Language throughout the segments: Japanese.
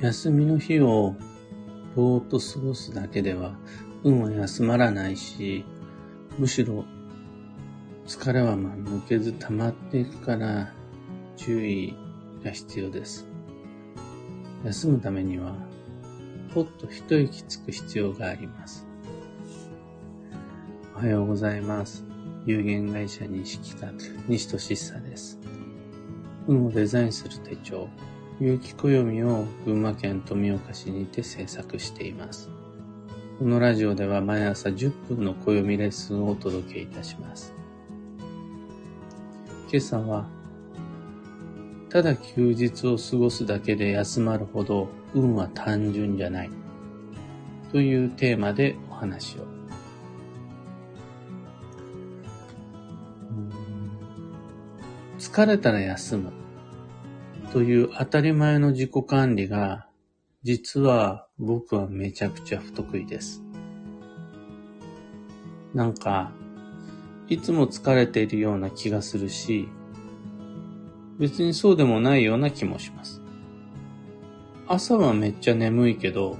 休みの日をぼーっと過ごすだけでは運は休まらないし、むしろ疲れはま抜けず溜まっていくから注意が必要です。休むためには、ほっと一息つく必要があります。おはようございます。有限会社西企画、西俊久です。運をデザインする手帳、有機暦を群馬県富岡市にて制作しています。このラジオでは毎朝10分の暦レッスンをお届けいたします。今朝は、ただ休日を過ごすだけで休まるほど運は単純じゃないというテーマでお話を。疲れたら休むという当たり前の自己管理が実は僕はめちゃくちゃ不得意です。なんか、いつも疲れているような気がするし、別にそうでもないような気もします。朝はめっちゃ眠いけど、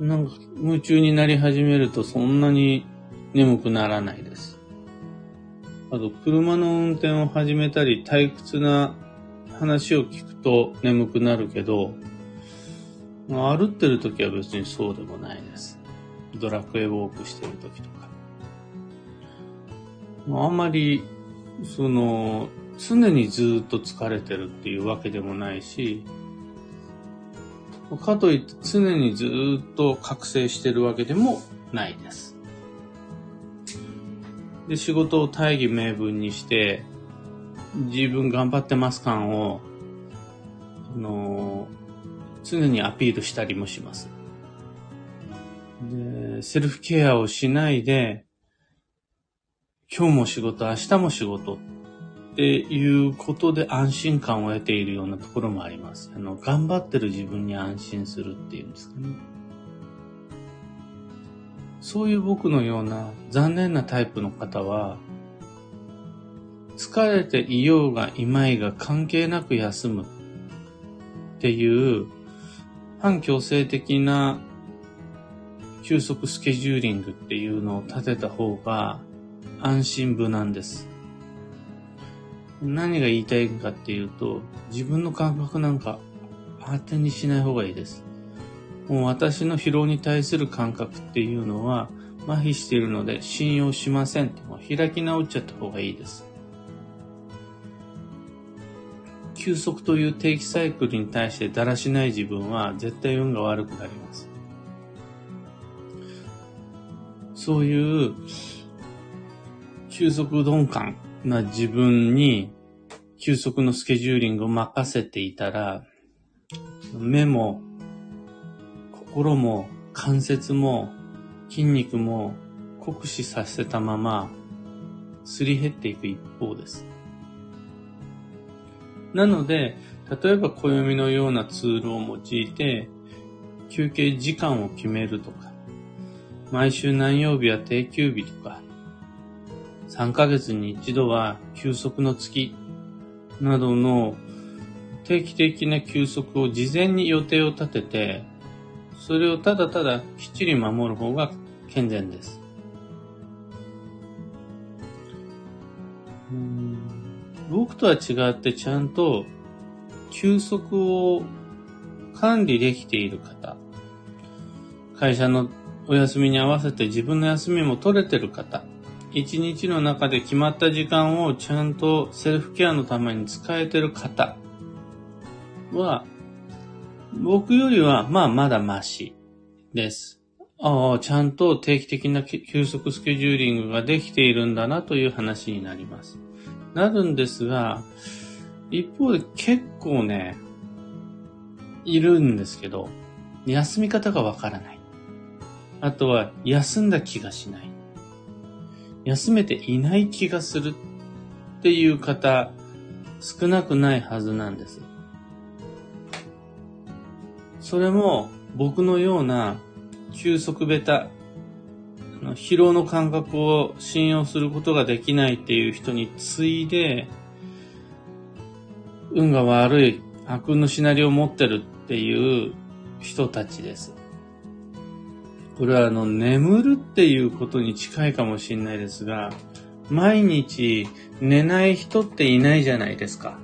なんか夢中になり始めるとそんなに眠くならないです。あと、車の運転を始めたり退屈な話を聞くと眠くなるけど、歩ってる時は別にそうでもないです。ドラクエウォークしてる時とか。あんまり、その、常にずっと疲れてるっていうわけでもないし、かといって常にずっと覚醒してるわけでもないです。で、仕事を大義名分にして、自分頑張ってます感を、あの、常にアピールしたりもします。で、セルフケアをしないで、今日も仕事、明日も仕事っていうことで安心感を得ているようなところもあります。あの、頑張ってる自分に安心するっていうんですかね。そういう僕のような残念なタイプの方は、疲れていようがいまいが関係なく休むっていう反強制的な休息スケジューリングっていうのを立てた方が安心部なんです。何が言いたいかっていうと、自分の感覚なんか当てにしない方がいいです。もう私の疲労に対する感覚っていうのは麻痺しているので信用しませんって開き直っちゃった方がいいです。休息という定期サイクルに対してだらしない自分は絶対運が悪くなります。そういう休息鈍感な自分に休息のスケジューリングを任せていたら、目も心も関節も筋肉も酷使させたまますり減っていく一方です。なので、例えば暦のようなツールを用いて休憩時間を決めるとか、毎週何曜日は定休日とか、3ヶ月に一度は休息の月などの定期的な休息を事前に予定を立ててそれをただただきっちり守る方が健全です。僕とは違ってちゃんと休息を管理できている方、会社のお休みに合わせて自分の休みも取れてる方、一日の中で決まった時間をちゃんとセルフケアのために使えてる方は僕よりは、まあ、まだマシです。ああ、ちゃんと定期的な休息スケジューリングができているんだなという話になります。なるんですが、一方で結構ね、いるんですけど、休み方がわからない。あとは、休んだ気がしない。休めていない気がするっていう方、少なくないはずなんです。それも僕のような休息ベタ、疲労の感覚を信用することができないっていう人に次いで、運が悪い悪運のシナリオを持ってるっていう人たちです。これはあの、眠るっていうことに近いかもしれないですが、毎日寝ない人っていないじゃないですか。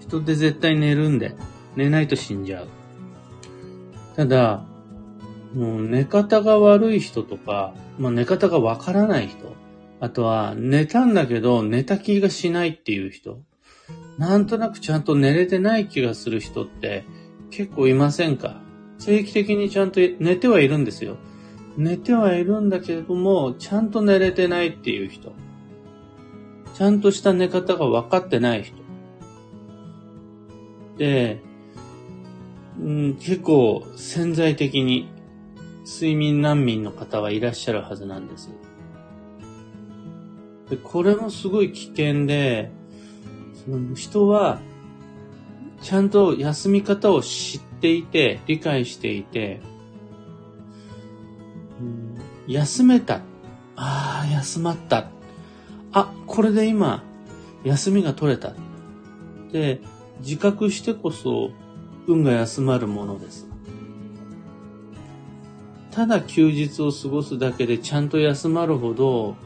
人って絶対寝るんで、寝ないと死んじゃう。ただ、もう寝方が悪い人とか、まあ、寝方がわからない人、あとは寝たんだけど寝た気がしないっていう人、なんとなくちゃんと寝れてない気がする人って結構いませんか？定期的にちゃんと寝てはいるんですよ。寝てはいるんだけれども、ちゃんと寝れてないっていう人。ちゃんとした寝方が分かってない人。で、うん、結構潜在的に睡眠難民の方はいらっしゃるはずなんです。でこれもすごい危険で、その人はちゃんと休み方を知っていて、理解していて、休めた。ああ、休まった。あ、これで今、休みが取れた。で、自覚してこそ、運が休まるものです。ただ休日を過ごすだけでちゃんと休まるほど、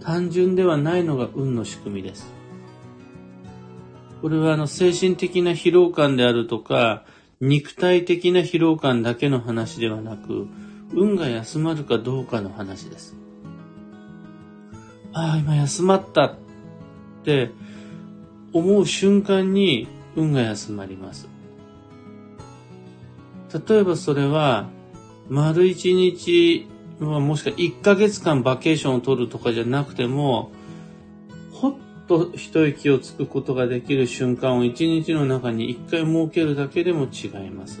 単純ではないのが運の仕組みです。これはあの精神的な疲労感であるとか、肉体的な疲労感だけの話ではなく、運が休まるかどうかの話です。ああ、今休まったって思う瞬間に運が休まります。例えばそれは、丸一日、もしくは1ヶ月間バケーションを取るとかじゃなくても、ほっと一息をつくことができる瞬間を一日の中に一回設けるだけでも違います。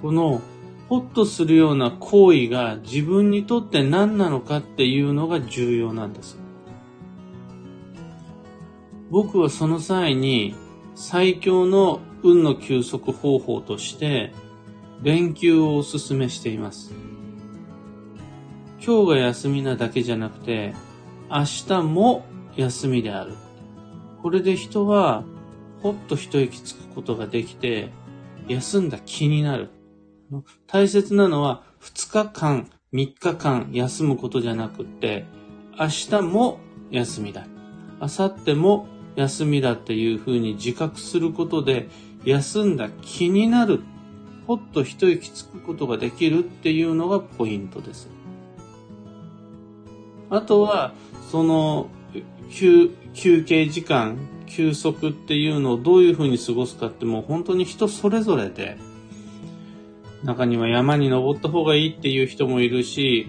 このホッとするような行為が自分にとって何なのかっていうのが重要なんです。僕はその際に最強の運の休息方法として連休をお勧めしています。今日が休みなだけじゃなくて明日も休みである。これで人はほっと一息つくことができて休んだ気になる。大切なのは2日間、3日間休むことじゃなくって、明日も休みだ。明後日も休みだっていうふうに自覚することで、休んだ気になる。ほっと一息つくことができるっていうのがポイントです。あとは、その休休憩時間、休息っていうのをどういうふうに過ごすかってもう本当に人それぞれで、中には山に登った方がいいっていう人もいるし、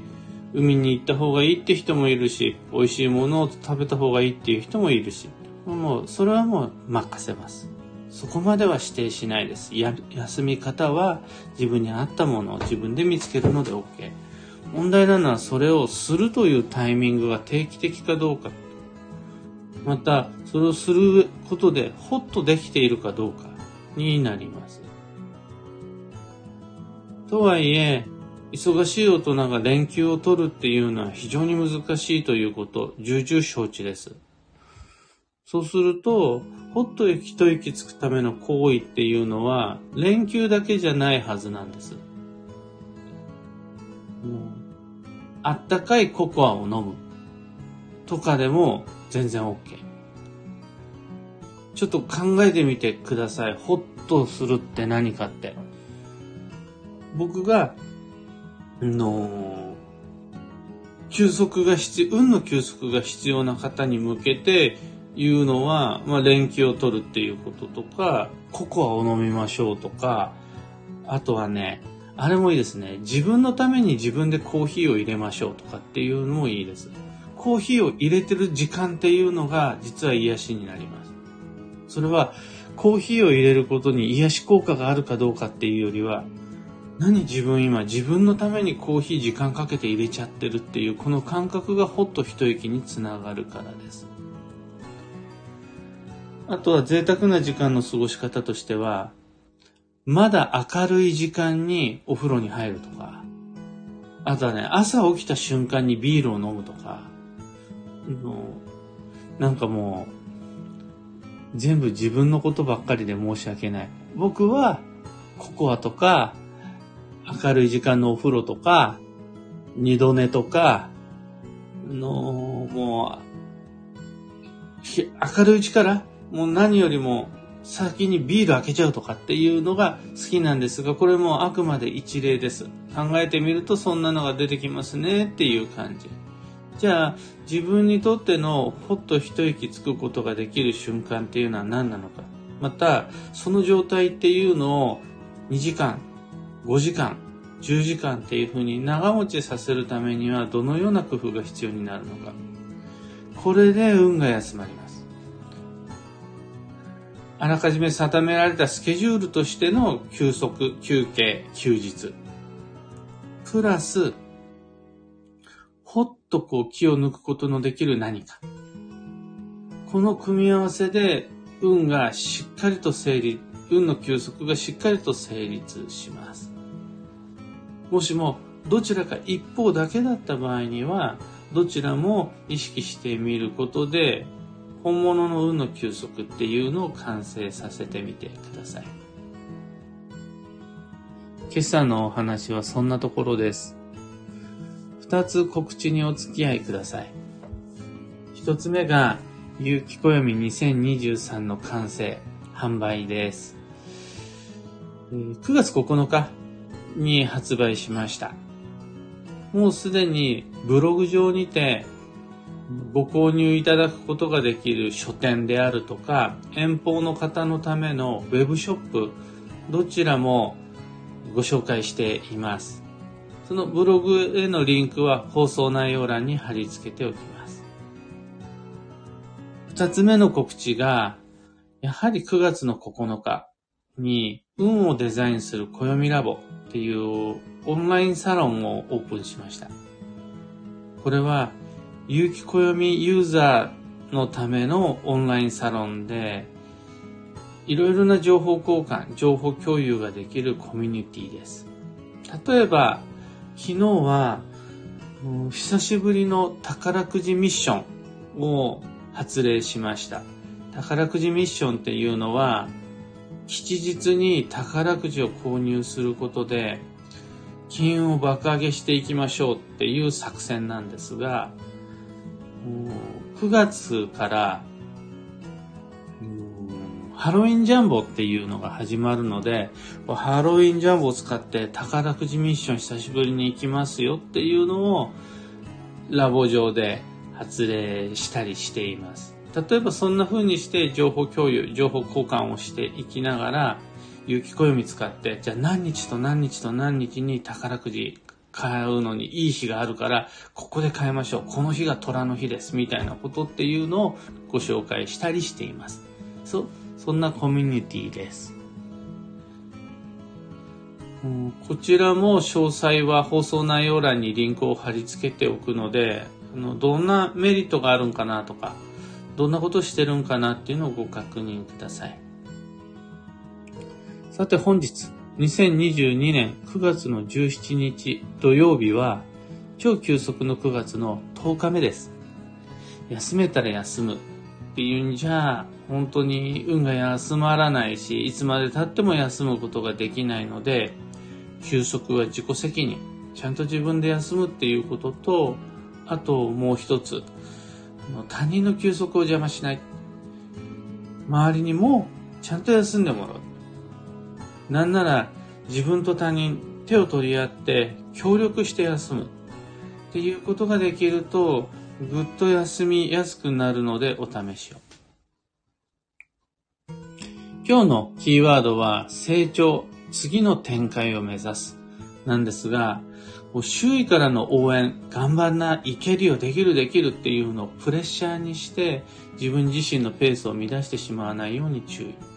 海に行った方がいいって人もいるし、美味しいものを食べた方がいいっていう人もいるし、もう、それはもう任せます。そこまでは指定しないです。や休み方は自分に合ったものを自分で見つけるので OK。問題なのはそれをするというタイミングが定期的かどうか。また、それをすることでホッとできているかどうかになります。とはいえ、忙しい大人が連休を取るっていうのは非常に難しいということ、重々承知です。そうすると、ほっと一息つくための行為っていうのは、連休だけじゃないはずなんです。あったかいココアを飲むとかでも全然 OK。ちょっと考えてみてください。ほっとするって何かって。僕が、の、休息が必要、運の休息が必要な方に向けて言うのは、まあ、連休を取るっていうこととか、ココアを飲みましょうとか、あとはね、あれもいいですね。自分のために自分でコーヒーを入れましょうとかっていうのもいいです。コーヒーを入れてる時間っていうのが実は癒しになります。それはコーヒーを入れることに癒し効果があるかどうかっていうよりは、何自分今自分のためにコーヒー時間かけて入れちゃってるっていうこの感覚がほっと一息につながるからです。あとは贅沢な時間の過ごし方としては、まだ明るい時間にお風呂に入るとか、あとはね、朝起きた瞬間にビールを飲むとか、のなんかもう、全部自分のことばっかりで申し訳ない。僕は、ココアとか、明るい時間のお風呂とか、二度寝とか、の、もう、明るいうちから、もう何よりも先にビール開けちゃうとかっていうのが好きなんですが、これもあくまで一例です。考えてみるとそんなのが出てきますねっていう感じ。じゃあ、自分にとってのほっと一息つくことができる瞬間っていうのは何なのか。また、その状態っていうのを2時間、5時間、10時間っていうふうに長持ちさせるためにはどのような工夫が必要になるのか。これで運が休まります。あらかじめ定められたスケジュールとしての休息、休憩、休日。プラス、ほっとこう気を抜くことのできる何か。この組み合わせで運がしっかりと成立、運の休息がしっかりと成立します。もしもどちらか一方だけだった場合には、どちらも意識してみることで、本物の運の休息っていうのを完成させてみてください。今朝のお話はそんなところです。二つ告知にお付き合いください。一つ目が、有機暦2023の完成、販売です。9月9日に発売しました。もうすでにブログ上にてご購入いただくことができる書店であるとか、遠方の方のためのウェブショップ、どちらもご紹介しています。そのブログへのリンクは放送内容欄に貼り付けておきます。二つ目の告知が、やはり9月の9日に運をデザインする暦ラボっていうオンラインサロンをオープンしました。これは、有機暦ユーザーのためのオンラインサロンで、いろいろな情報交換、情報共有ができるコミュニティです。例えば、昨日は、久しぶりの宝くじミッションを発令しました。宝くじミッションっていうのは、吉日に宝くじを購入することで、金運を爆上げしていきましょうっていう作戦なんですが、9月からハロウィンジャンボっていうのが始まるので、ハロウィンジャンボを使って宝くじミッション久しぶりに行きますよっていうのをラボ上で発令したりしています。例えばそんな風にして情報共有、情報交換をしていきながら、有機暦使って、じゃあ何日と何日と何日に宝くじ買うのにいい日があるから、ここで買いましょう。この日が虎の日です。みたいなことっていうのをご紹介したりしています。そ、そんなコミュニティです。こちらも詳細は放送内容欄にリンクを貼り付けておくので、あのどんなメリットがあるんかなとか、どんなことしてるんかなっていうのをご確認ください。さて本日、2022年9月の17日土曜日は、超急速の9月の10日目です。休めたら休むっていうんじゃ、本当に運が休まらないし、いつまで経っても休むことができないので、休息は自己責任。ちゃんと自分で休むっていうことと、あともう一つ、他人の休息を邪魔しない。周りにもちゃんと休んでもらう。なんなら自分と他人手を取り合って協力して休む。っていうことができると、ぐっと休みやすくなるのでお試しを。今日のキーワードは成長、次の展開を目指すなんですが、周囲からの応援、頑張んな、いけるよ、できる、できるっていうのをプレッシャーにして自分自身のペースを乱してしまわないように注意。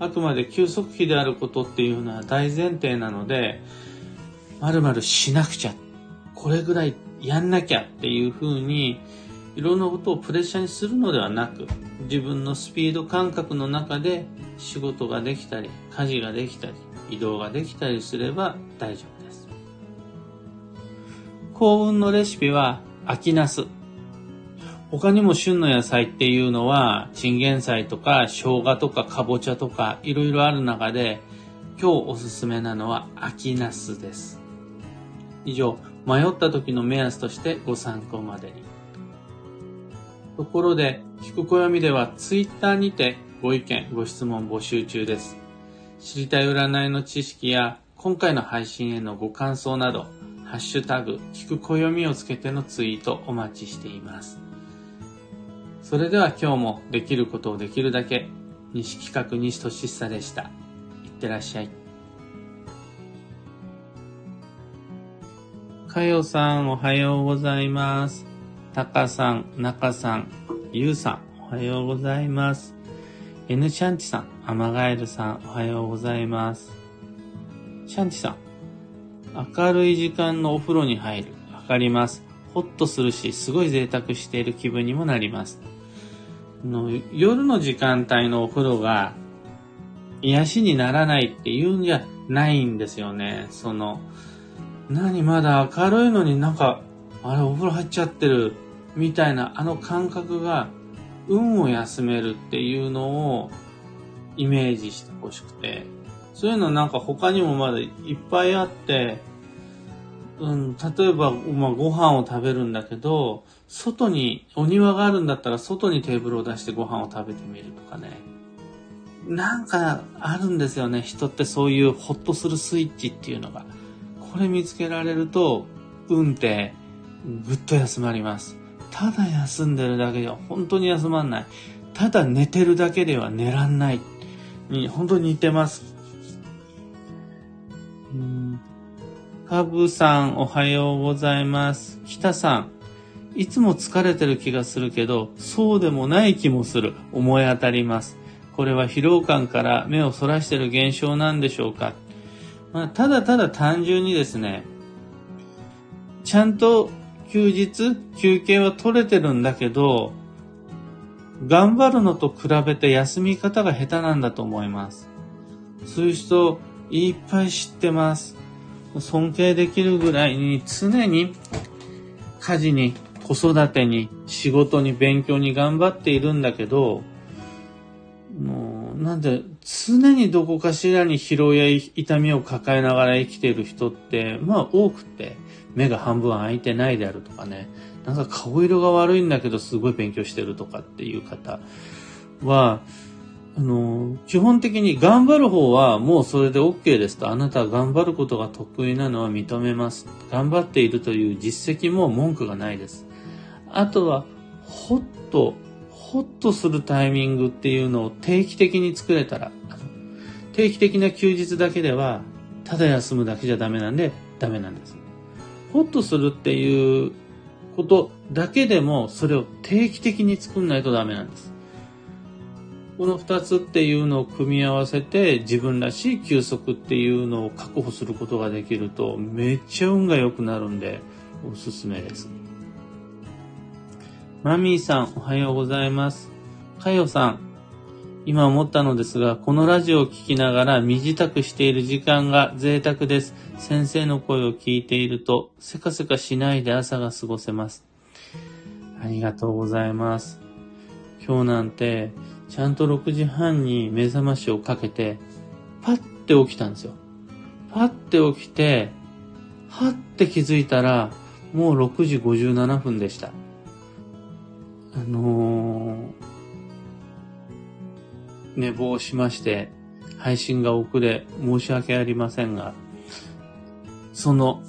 あくまで休息期であることっていうのは大前提なので、まるまるしなくちゃ、これぐらいやんなきゃっていうふうにいろんなことをプレッシャーにするのではなく、自分のスピード感覚の中で仕事ができたり、家事ができたり、移動ができたりすれば大丈夫です。幸運のレシピは秋ナス。他にも旬の野菜っていうのは、チンゲン菜とか生姜とかかぼちゃとかいろいろある中で、今日おすすめなのは秋ナスです。以上、迷った時の目安としてご参考までに。ところで、聞く暦ではツイッターにてご意見、ご質問募集中です。知りたい占いの知識や今回の配信へのご感想など、ハッシュタグ、聞く暦をつけてのツイートお待ちしています。それでは今日もできることをできるだけ、西企画西俊久でした。いってらっしゃい。かよさん、おはようございます。たかさん、なかさん、ゆうさん、おはようございます。N シャンチさん、アマガエルさん、おはようございます。シャンチさん、明るい時間のお風呂に入る。わかります。ホッとするし、すごい贅沢している気分にもなります。の夜の時間帯のお風呂が癒しにならないっていうんじゃないんですよね。その、何まだ明るいのになんかあれお風呂入っちゃってるみたいなあの感覚が運を休めるっていうのをイメージしてほしくてそういうのなんか他にもまだいっぱいあってうん、例えば、まあ、ご飯を食べるんだけど、外に、お庭があるんだったら外にテーブルを出してご飯を食べてみるとかね。なんかあるんですよね。人ってそういうホッとするスイッチっていうのが。これ見つけられると、運ってぐっと休まります。ただ休んでるだけでは本当に休まんない。ただ寝てるだけでは寝らんない。に、本当に似てます。カブさん、おはようございます。北さん、いつも疲れてる気がするけど、そうでもない気もする。思い当たります。これは疲労感から目をそらしてる現象なんでしょうかまあ、ただただ単純にですね、ちゃんと休日、休憩は取れてるんだけど、頑張るのと比べて休み方が下手なんだと思います。そういう人いっぱい知ってます。尊敬できるぐらいに常に家事に子育てに仕事に勉強に頑張っているんだけど、もう、なんで、常にどこかしらに疲労や痛みを抱えながら生きている人って、まあ多くて、目が半分開いてないであるとかね、なんか顔色が悪いんだけどすごい勉強してるとかっていう方は、あの、基本的に頑張る方はもうそれで OK ですと。あなたは頑張ることが得意なのは認めます。頑張っているという実績も文句がないです。あとは、ほっとホッとするタイミングっていうのを定期的に作れたら、定期的な休日だけでは、ただ休むだけじゃダメなんで、ダメなんです。ホッとするっていうことだけでも、それを定期的に作んないとダメなんです。この二つっていうのを組み合わせて自分らしい休息っていうのを確保することができるとめっちゃ運が良くなるんでおすすめです。マミーさん、おはようございます。かよさん、今思ったのですが、このラジオを聴きながら身支度している時間が贅沢です。先生の声を聞いていると、せかせかしないで朝が過ごせます。ありがとうございます。今日なんて、ちゃんと6時半に目覚ましをかけて、パッて起きたんですよ。パッて起きて、はって気づいたら、もう6時57分でした。あのー、寝坊しまして、配信が遅れ、申し訳ありませんが、その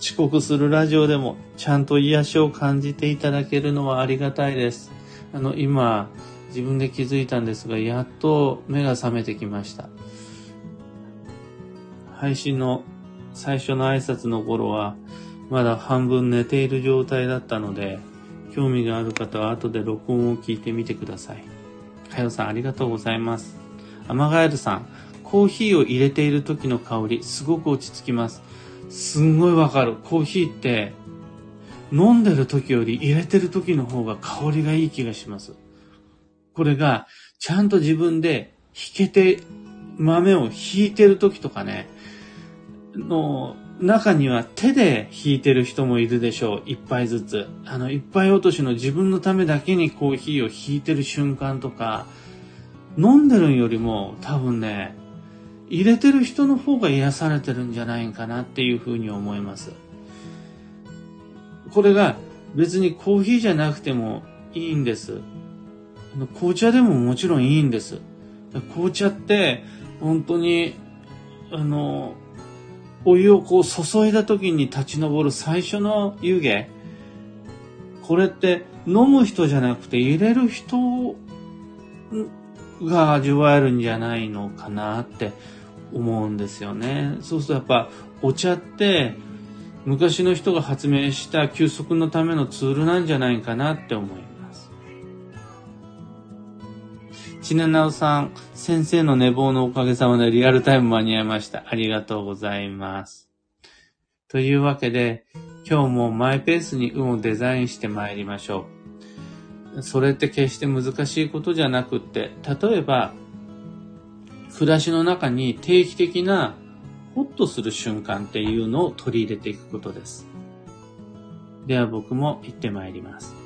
遅刻するラジオでもちゃんと癒しを感じていただけるのはありがたいです。あの、今、自分で気づいたんですが、やっと目が覚めてきました。配信の最初の挨拶の頃は、まだ半分寝ている状態だったので、興味がある方は後で録音を聞いてみてください。かよさんありがとうございます。アマガエルさん、コーヒーを入れている時の香り、すごく落ち着きます。すんごいわかる。コーヒーって、飲んでる時より入れてる時の方が香りがいい気がします。これが、ちゃんと自分で弾けて、豆を弾いてる時とかね、の、中には手で引いてる人もいるでしょう。一杯ずつ。あの、一杯落としの自分のためだけにコーヒーを引いてる瞬間とか、飲んでるよりも多分ね、入れてる人の方が癒されてるんじゃないかなっていうふうに思います。これが別にコーヒーじゃなくてもいいんです。紅茶でももちろんいいんです。紅茶って本当にあのお湯をこう注いだ時に立ち上る最初の湯気これって飲む人じゃなくて入れる人が味わえるんじゃないのかなって思うんですよね。そうするとやっぱお茶って昔の人が発明した休息のためのツールなんじゃないかなって思います。ちななおさん、先生の寝坊のおかげさまでリアルタイム間に合いました。ありがとうございます。というわけで、今日もマイペースに運をデザインして参りましょう。それって決して難しいことじゃなくって、例えば、暮らしの中に定期的なホッとする瞬間っていうのを取り入れていくことです。では僕も行ってまいります。